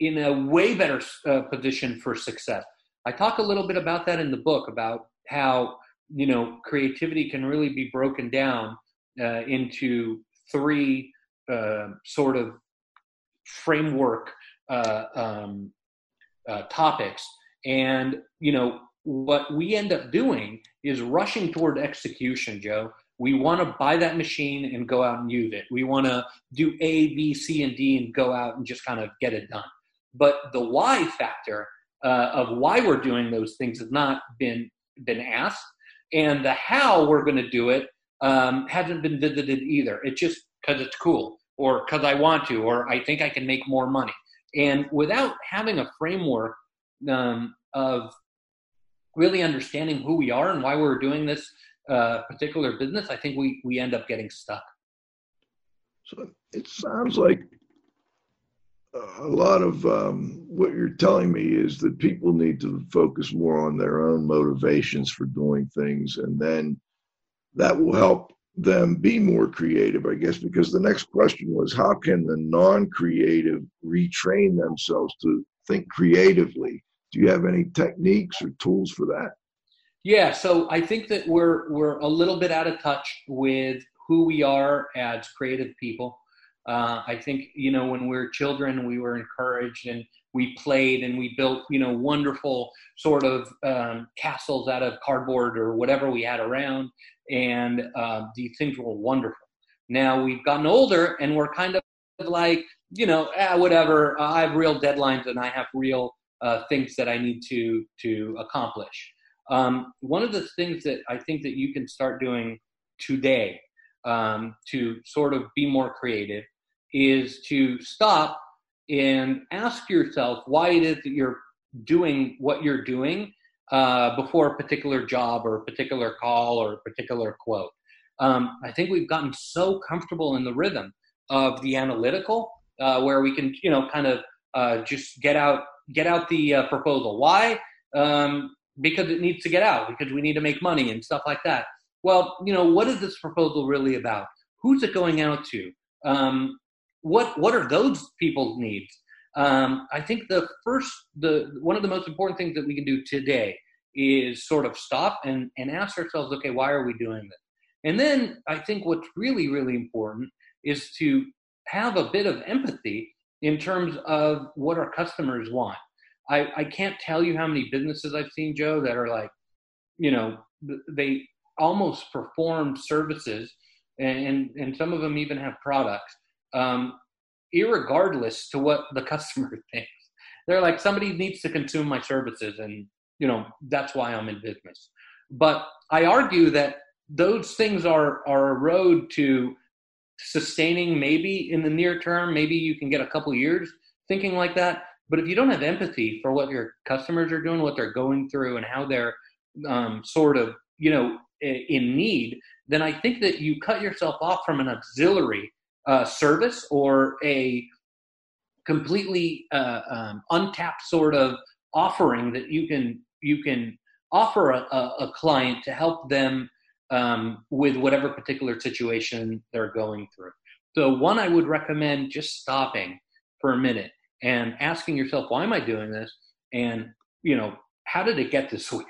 in a way better uh, position for success. I talk a little bit about that in the book about how you know creativity can really be broken down uh, into three uh, sort of framework uh, um, uh, topics, and you know what we end up doing is rushing toward execution, Joe. We want to buy that machine and go out and use it. We want to do A, B, C, and D and go out and just kind of get it done. But the why factor uh, of why we're doing those things has not been been asked, and the how we're going to do it um, hasn't been visited either. It's just because it's cool, or because I want to, or I think I can make more money. And without having a framework um, of really understanding who we are and why we're doing this uh, particular business, I think we we end up getting stuck. So it sounds like a lot of um, what you're telling me is that people need to focus more on their own motivations for doing things, and then that will help them be more creative, I guess, because the next question was how can the non creative retrain themselves to think creatively? Do you have any techniques or tools for that? Yeah, so I think that we're we're a little bit out of touch with who we are as creative people. Uh, I think you know when we were children, we were encouraged and we played and we built you know wonderful sort of um, castles out of cardboard or whatever we had around, and uh, these things were wonderful. Now we've gotten older and we're kind of like you know ah, whatever. Uh, I have real deadlines and I have real uh, things that I need to to accomplish. Um, one of the things that I think that you can start doing today um, to sort of be more creative is to stop and ask yourself why it is that you're doing what you're doing uh, before a particular job or a particular call or a particular quote. Um, I think we've gotten so comfortable in the rhythm of the analytical, uh, where we can, you know, kind of uh, just get out get out the uh, proposal. Why? Um, because it needs to get out. Because we need to make money and stuff like that. Well, you know, what is this proposal really about? Who's it going out to? Um, what what are those people's needs? Um, I think the first, the one of the most important things that we can do today is sort of stop and, and ask ourselves, okay, why are we doing this? And then I think what's really, really important is to have a bit of empathy in terms of what our customers want. I, I can't tell you how many businesses I've seen, Joe, that are like, you know, they almost perform services, and and some of them even have products, um, irregardless to what the [laughs] customer thinks. They're like, somebody needs to consume my services, and you know that's why I'm in business. But I argue that those things are are a road to sustaining maybe in the near term. Maybe you can get a couple years thinking like that. But if you don't have empathy for what your customers are doing, what they're going through, and how they're um, sort of you know in need, then I think that you cut yourself off from an auxiliary uh, service or a completely uh, um, untapped sort of offering that you can you can offer a, a client to help them um, with whatever particular situation they're going through. So, one, I would recommend just stopping for a minute and asking yourself, why am I doing this? And, you know, how did it get [laughs] this way?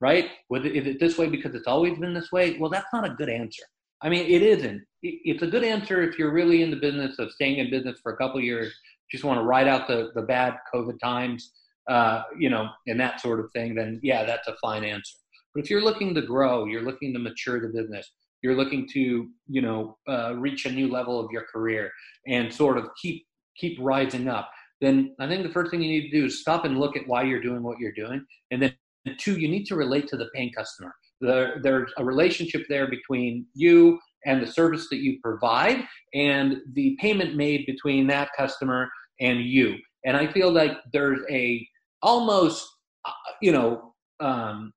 Right? Is it this way because it's always been this way? Well, that's not a good answer. I mean, it isn't. It's a good answer if you're really in the business of staying in business for a couple years, just want to ride out the, the bad COVID times, uh, you know, and that sort of thing, then yeah, that's a fine answer. But if you're looking to grow, you're looking to mature the business, you're looking to, you know, uh, reach a new level of your career and sort of keep keep rising up, then I think the first thing you need to do is stop and look at why you're doing what you're doing, and then two, you need to relate to the paying customer. There, there's a relationship there between you and the service that you provide, and the payment made between that customer and you. And I feel like there's a almost, uh, you know, um,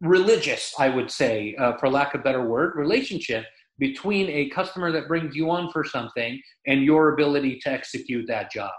religious, I would say, uh, for lack of better word, relationship between a customer that brings you on for something and your ability to execute that job.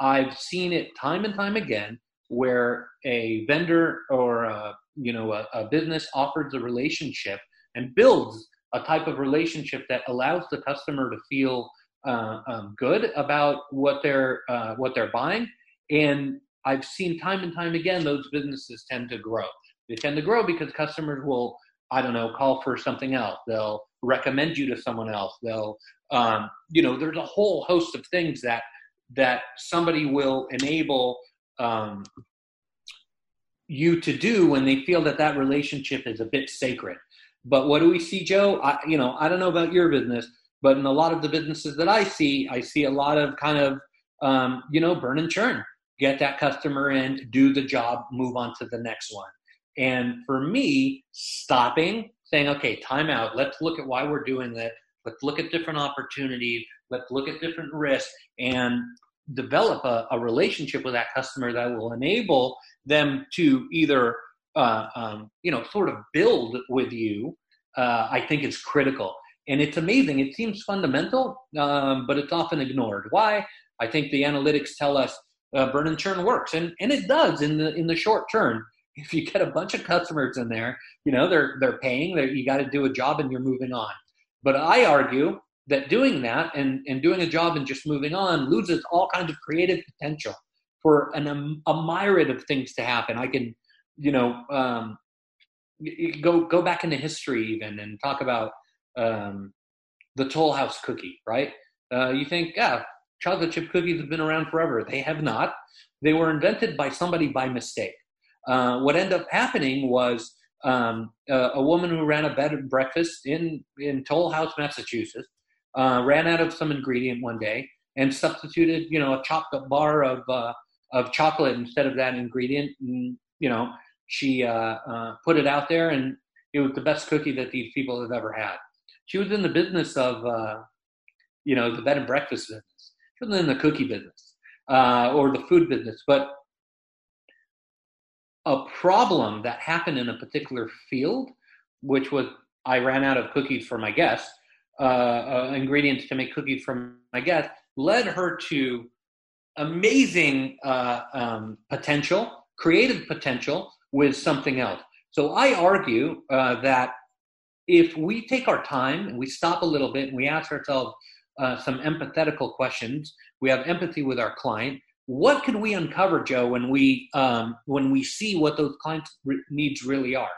I've seen it time and time again where a vendor or a, you know a, a business offers a relationship and builds a type of relationship that allows the customer to feel uh, um, good about what they're uh, what they're buying and I've seen time and time again those businesses tend to grow. They tend to grow because customers will, I don't know, call for something else. They'll recommend you to someone else. They'll, um, you know, there's a whole host of things that that somebody will enable um, you to do when they feel that that relationship is a bit sacred. But what do we see, Joe? I, you know, I don't know about your business, but in a lot of the businesses that I see, I see a lot of kind of, um, you know, burn and churn. Get that customer in, do the job, move on to the next one. And for me, stopping, saying, okay, time out, let's look at why we're doing that. Let's look at different opportunities. Let's look at different risks and develop a, a relationship with that customer that will enable them to either, uh, um, you know, sort of build with you, uh, I think is critical. And it's amazing. It seems fundamental, um, but it's often ignored. Why? I think the analytics tell us uh, burn and churn works, and and it does in the in the short term [laughs] if you get a bunch of customers in there, you know, they're they're paying, they're, you got to do a job and you're moving on. But I argue that doing that and, and doing a job and just moving on loses all kinds of creative potential for an, a myriad of things to happen. I can, you know, um, go go back into history even and talk about um, the Toll House cookie, right? Uh, you think, yeah, chocolate chip cookies have been around forever. They have not. They were invented by somebody by mistake. Uh, what ended up happening was um, a, a, woman who ran a bed and breakfast in, in Toll House, Massachusetts, uh, ran out of some ingredient one day and substituted, you know, a chocolate bar of, uh, of chocolate instead of that ingredient. And, you know, she uh, uh, put it out there and it was the best cookie that these people have ever had. She was in the business of, uh, you know, the bed and breakfast business. She was in the cookie business or the food business. But a problem that happened in a particular field, which was I ran out of cookies for my guests, uh, uh, ingredients to make cookies for my guests, led her to amazing uh, um, potential, creative potential with something else. So I argue uh, that if we take our time and we stop a little bit and we ask ourselves uh, some empathetical questions, we have empathy with our client, what could we uncover, Joe, when we um, when we see what those clients' re- needs really are,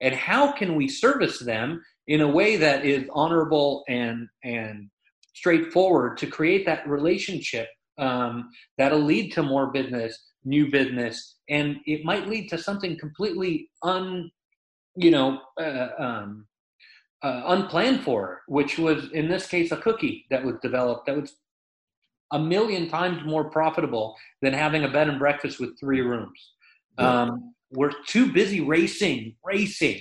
and how can we service them in a way that is honorable and and straightforward to create that relationship um, that'll lead to more business, new business, and it might lead to something completely un, you know, uh, um, uh, unplanned for, which was in this case a cookie that was developed that was a million times more profitable than having a bed and breakfast with three rooms. Um, we're too busy racing, racing.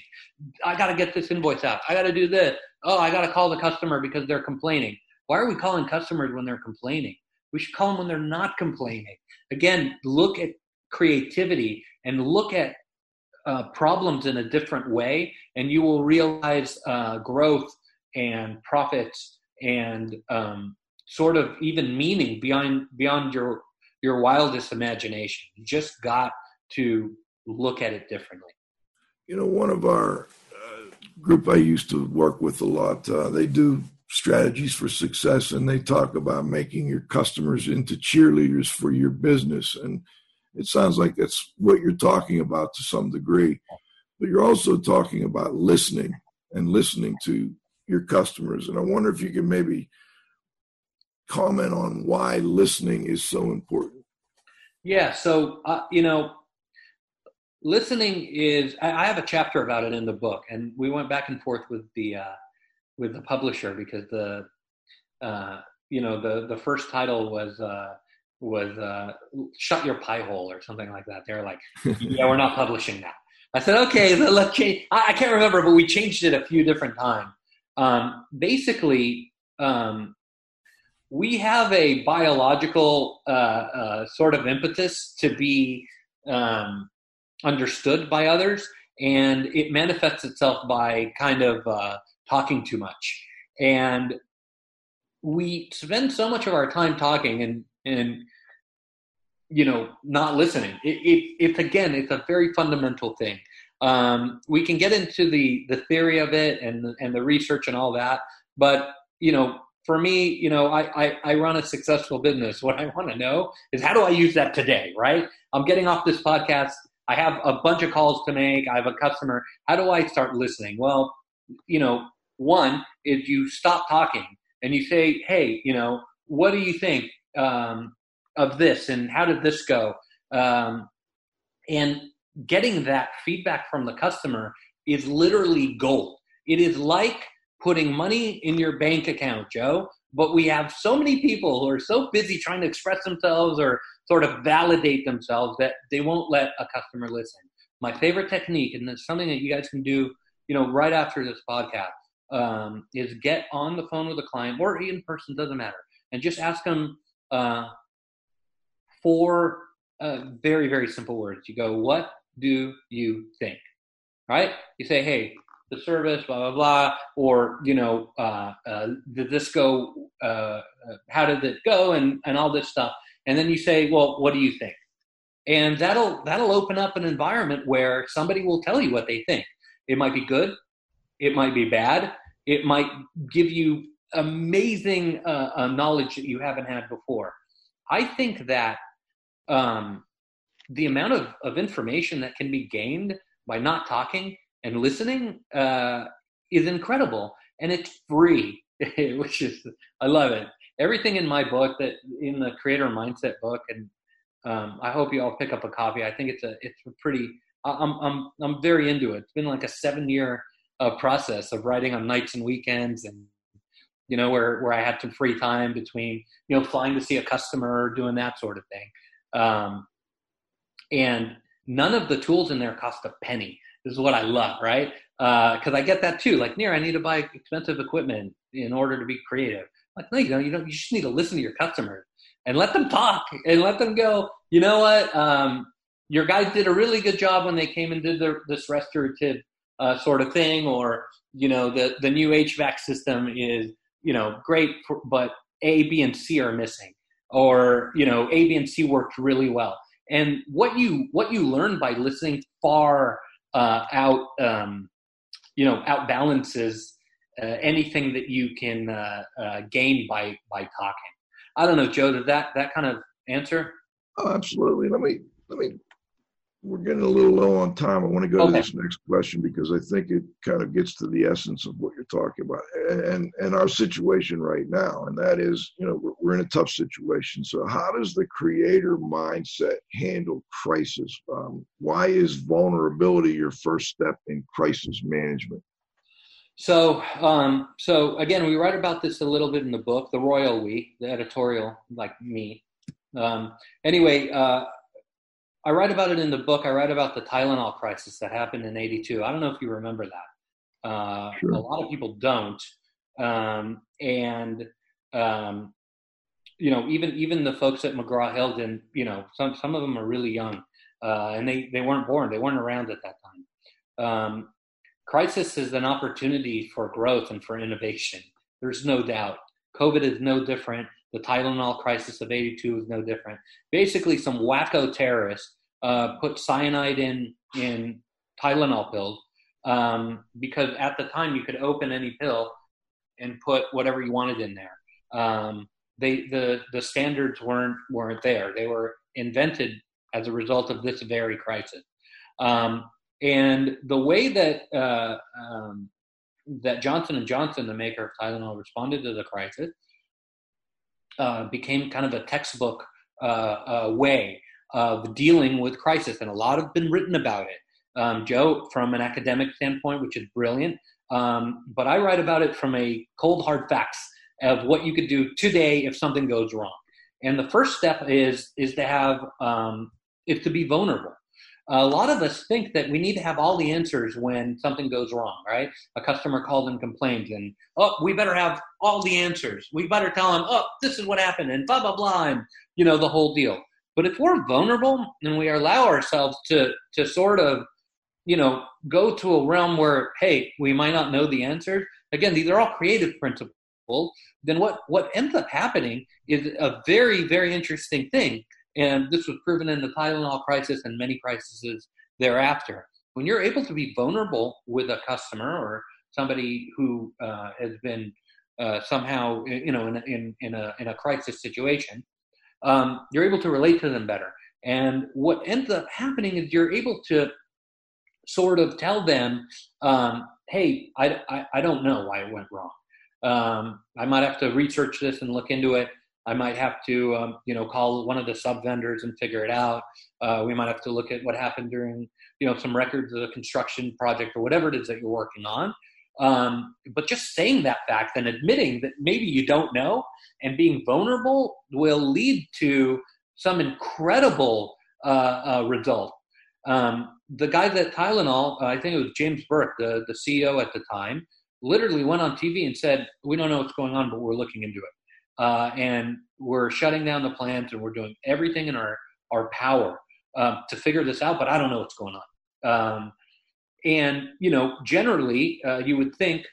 I got to get this invoice out. I got to do this. Oh, I got to call the customer because they're complaining. Why are we calling customers when they're complaining? We should call them when they're not complaining. Again, look at creativity and look at uh, problems in a different way, and you will realize uh, growth and profits and um, sort of even meaning beyond beyond your your wildest imagination. You just got to look at it differently. You know, one of our uh, group I used to work with a lot, uh, they do strategies for success and they talk about making your customers into cheerleaders for your business. And it sounds like that's what you're talking about to some degree. But you're also talking about listening and listening to your customers. And I wonder if you could maybe comment on why listening is so important. Yeah. So, uh, you know, listening is I, have a chapter about it in the book and we went back and forth with the uh, with the publisher because the uh, you know the the first title was uh, was uh, shut your pie hole or something like that. They're like yeah we're not [laughs] publishing that. I said okay let's change I, I, can't remember but we changed it a few different times um, basically um, we have a biological uh, uh, sort of impetus to be um, understood by others, and it manifests itself by kind of uh, talking too much. And we spend so much of our time talking and and you know not listening. It, it, it's again, it's a very fundamental thing. Um, we can get into the the theory of it and and the research and all that, but you know for me, you know, I, I, I, run a successful business. What I want to know is how do I use that today, right? I'm getting off this podcast. I have a bunch of calls to make. I have a customer. How do I start listening? Well, you know, one is you stop talking and you say, hey, you know, what do you think um, of this and how did this go? Um, and getting that feedback from the customer is literally gold. It is like putting money in your bank account, Joe. But we have so many people who are so busy trying to express themselves or sort of validate themselves that they won't let a customer listen. My favorite technique, and it's something that you guys can do, you know, right after this podcast, um, is get on the phone with a client or in person, doesn't matter, and just ask them uh, four uh, very, very simple words. You go, "What do you think?" Right? You say, "Hey, the service, blah blah blah, or you know, uh, uh, did this go? Uh, uh, how did it go? And and all this stuff. And then you say, well, what do you think? And that'll that'll open up an environment where somebody will tell you what they think. It might be good, it might be bad, it might give you amazing uh, uh, knowledge that you haven't had before. I think that um, the amount of, of information that can be gained by not talking and listening uh, is incredible. And it's free [laughs] which is i love it. Everything in my book that in the creator mindset book and um, i hope you all pick up a copy. I think it's a it's a pretty i'm i'm i'm very into it it's been like a seven year uh, process of writing on nights and weekends and you know where where i had some free time between you know flying to see a customer doing that sort of thing um, and none of the tools in there cost a penny this is what I love, right? Because uh, I get that too. Like, Nir, I need to buy expensive equipment in order to be creative. Like, no, you don't. You don't. You just need to listen to your customers and let them talk and let them go. You know what? Um, your guys did a really good job when they came and did this restorative uh, sort of thing, or you know, the the new HVAC system is you know great, for, but A, B, and C are missing, or you know, A, B, and C worked really well. And what you what you learn by listening far uh, out um, you know outbalances uh, anything that you can uh, uh, gain by by talking. I don't know, Joe. Did that that kind of answer? Oh, absolutely. Let me let me we're getting a little low on time. I want to go okay. to this next question because I think it kind of gets to the essence of what you're talking about and and our situation right now. And that is, you know, we're, we're in a tough situation. So how does the creator mindset handle crisis? Um, why is vulnerability your first step in crisis management? So, um, so again, we write about this a little bit in the book, the royal we, the editorial, like me. Um, anyway, uh, I write about it in the book. I write about the Tylenol crisis that happened in '82. I don't know if you remember that. Uh, sure. A lot of people don't, um, and um, you know, even even the folks at McGraw Hill didn't. You know, some some of them are really young, uh, and they they weren't born. They weren't around at that time. Um, crisis is an opportunity for growth and for innovation. There's no doubt. COVID is no different. The Tylenol crisis of 82 is no different. Basically, some wacko terrorist uh, put cyanide in, in Tylenol pills um, because at the time you could open any pill and put whatever you wanted in there. Um, they, the, the standards weren't, weren't there. They were invented as a result of this very crisis. Um, and the way that uh, um, that Johnson and Johnson, the maker of Tylenol, responded to the crisis uh, became kind of a textbook uh, uh, way of dealing with crisis, and a lot have been written about it. Um, Joe, from an academic standpoint, which is brilliant, um, but I write about it from a cold hard facts of what you could do today if something goes wrong. And the first step is is to have um, is to be vulnerable a lot of us think that we need to have all the answers when something goes wrong, right? A customer calls and complains, and oh, we better have all the answers. We better tell them, oh, this is what happened, and blah blah blah, and you know the whole deal. But if we're vulnerable and we allow ourselves to to sort of, you know, go to a realm where, hey, we might not know the answers. Again, these are all creative principles. Then what what ends up happening is a very very interesting thing and this was proven in the Tylenol crisis and many crises thereafter. When you're able to be vulnerable with a customer or somebody who uh, has been uh, somehow, you know, in, in, in, a, in a crisis situation, um, you're able to relate to them better. And what ends up happening is you're able to sort of tell them, um, hey, I, I, I, don't know why it went wrong. Um, I might have to research this and look into it. I might have to, um, you know, call one of the sub vendors and figure it out. Uh, we might have to look at what happened during, you know, some records of the construction project or whatever it is that you're working on. Um, but just saying that fact and admitting that maybe you don't know and being vulnerable will lead to some incredible uh, uh, result. Um, the guy that Tylenol, I think it was James Burke, the, the CEO at the time, literally went on TV and said, "We don't know what's going on, but we're looking into it." Uh, and we're shutting down the plant and we're doing everything in our our power um, to figure this out. But I don't know what's going on. Um, and you know, generally, uh, you would think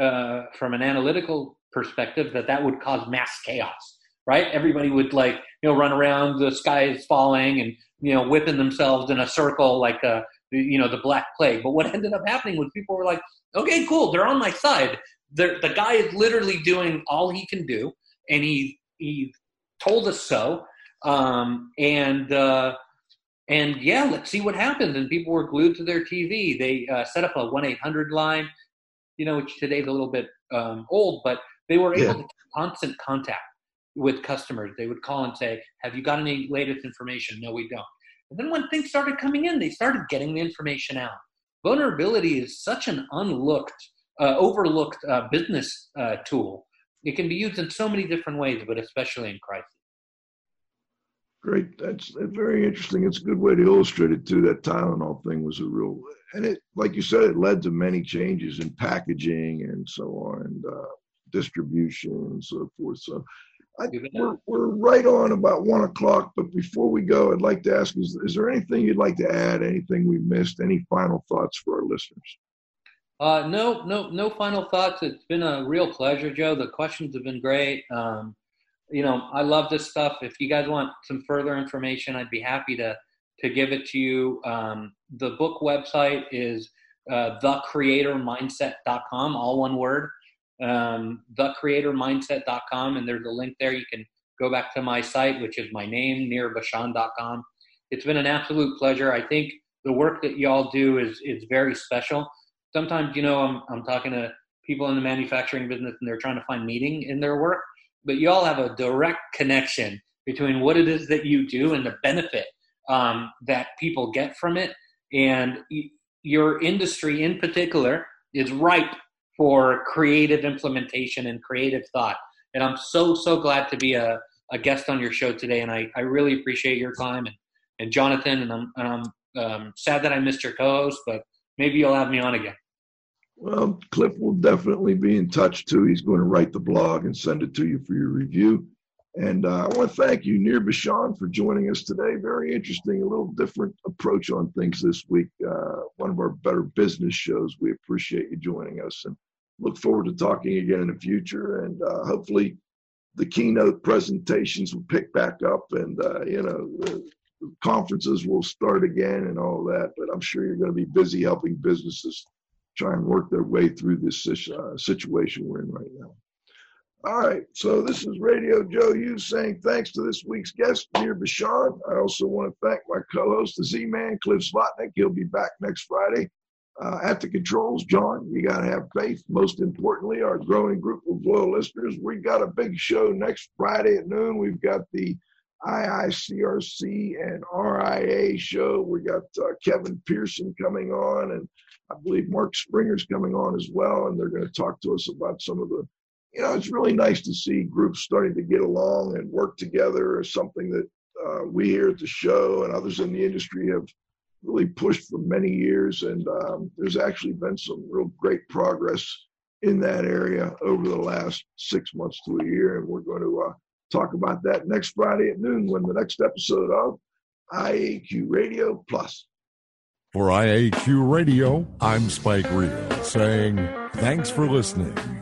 uh, from an analytical perspective that that would cause mass chaos, right? Everybody would like you know run around, the sky is falling, and you know whipping themselves in a circle like a uh, you know the black plague. But what [laughs] ended up happening was people were like, okay, cool, they're on my side. They're, the guy is literally doing all he can do and he he told us so. Um, and uh, and yeah, let's see what happens. And people were glued to their TV. They uh, set up a one eight hundred line, you know, which today's a little bit um, old, but they were able yeah. to constant contact with customers. They would call and say, "Have you got any latest information?" No, we don't. And then when things started coming in, they started getting the information out. Vulnerability is such an unlooked, uh, overlooked uh, business uh, tool it can be used in so many different ways, but especially in crisis. Great, that's, that's very interesting. It's a good way to illustrate it too. That Tylenol thing was a real, and it, like you said, it led to many changes in packaging and so on, and uh, distribution and so forth. So, I, we're, we're right on about one o'clock. But before we go, I'd like to ask: Is, is there anything you'd like to add? Anything we missed? Any final thoughts for our listeners? Uh, no, no, no final thoughts. It's been a real pleasure, Joe. The questions have been great. Um, you know, I love this stuff. If you guys want some further information, I'd be happy to to give it to you. Um, the book website is uh, thecreatormindset.com, all one word. Um, thecreatormindset.com, and there's a link there. You can go back to my site, which is my name, nirbashan.com, It's been an absolute pleasure. I think the work that y'all do is is very special. Sometimes, you know, I'm I'm talking to people in the manufacturing business and they're trying to find meaning in their work, but y'all have a direct connection between what it is that you do and the benefit um, that people get from it. And your industry in particular is ripe for creative implementation and creative thought. And I'm so, so glad to be a, a guest on your show today. And I, I really appreciate your time and, and Jonathan. And I'm, and I'm um, sad that I missed your co host, but maybe you'll have me on again. Well, Cliff will definitely be in touch too. He's going to write the blog and send it to you for your review. And uh, I want to thank you, Nir Bashan, for joining us today. Very interesting, a little different approach on things this week. Uh, one of our better business shows. We appreciate you joining us and look forward to talking again in the future. And uh, hopefully, the keynote presentations will pick back up and, uh, you know, the conferences will start again and all that. But I'm sure you're going to be busy helping businesses try and work their way through this uh, situation we're in right now. All right, so this is Radio Joe Hughes saying thanks to this week's guest, Nir Bashan. I also want to thank my co-host, the Z-Man, Cliff Zlotnik. He'll be back next Friday. Uh, at the controls, John, you got to have faith. Most importantly, our growing group of loyal listeners. We got a big show next Friday at noon. We've got the IICRC and RIA show. We got uh, Kevin Pearson coming on, and I believe Mark Springer's coming on as well. And they're going to talk to us about some of the you know, it's really nice to see groups starting to get along and work together is something that uh, we here at the show and others in the industry have really pushed for many years. And um, there's actually been some real great progress in that area over the last six months to a year. And we're going to uh, talk about that next Friday at noon when the next episode of IAQ Radio Plus. For IAQ Radio, I'm Spike Reel saying thanks for listening.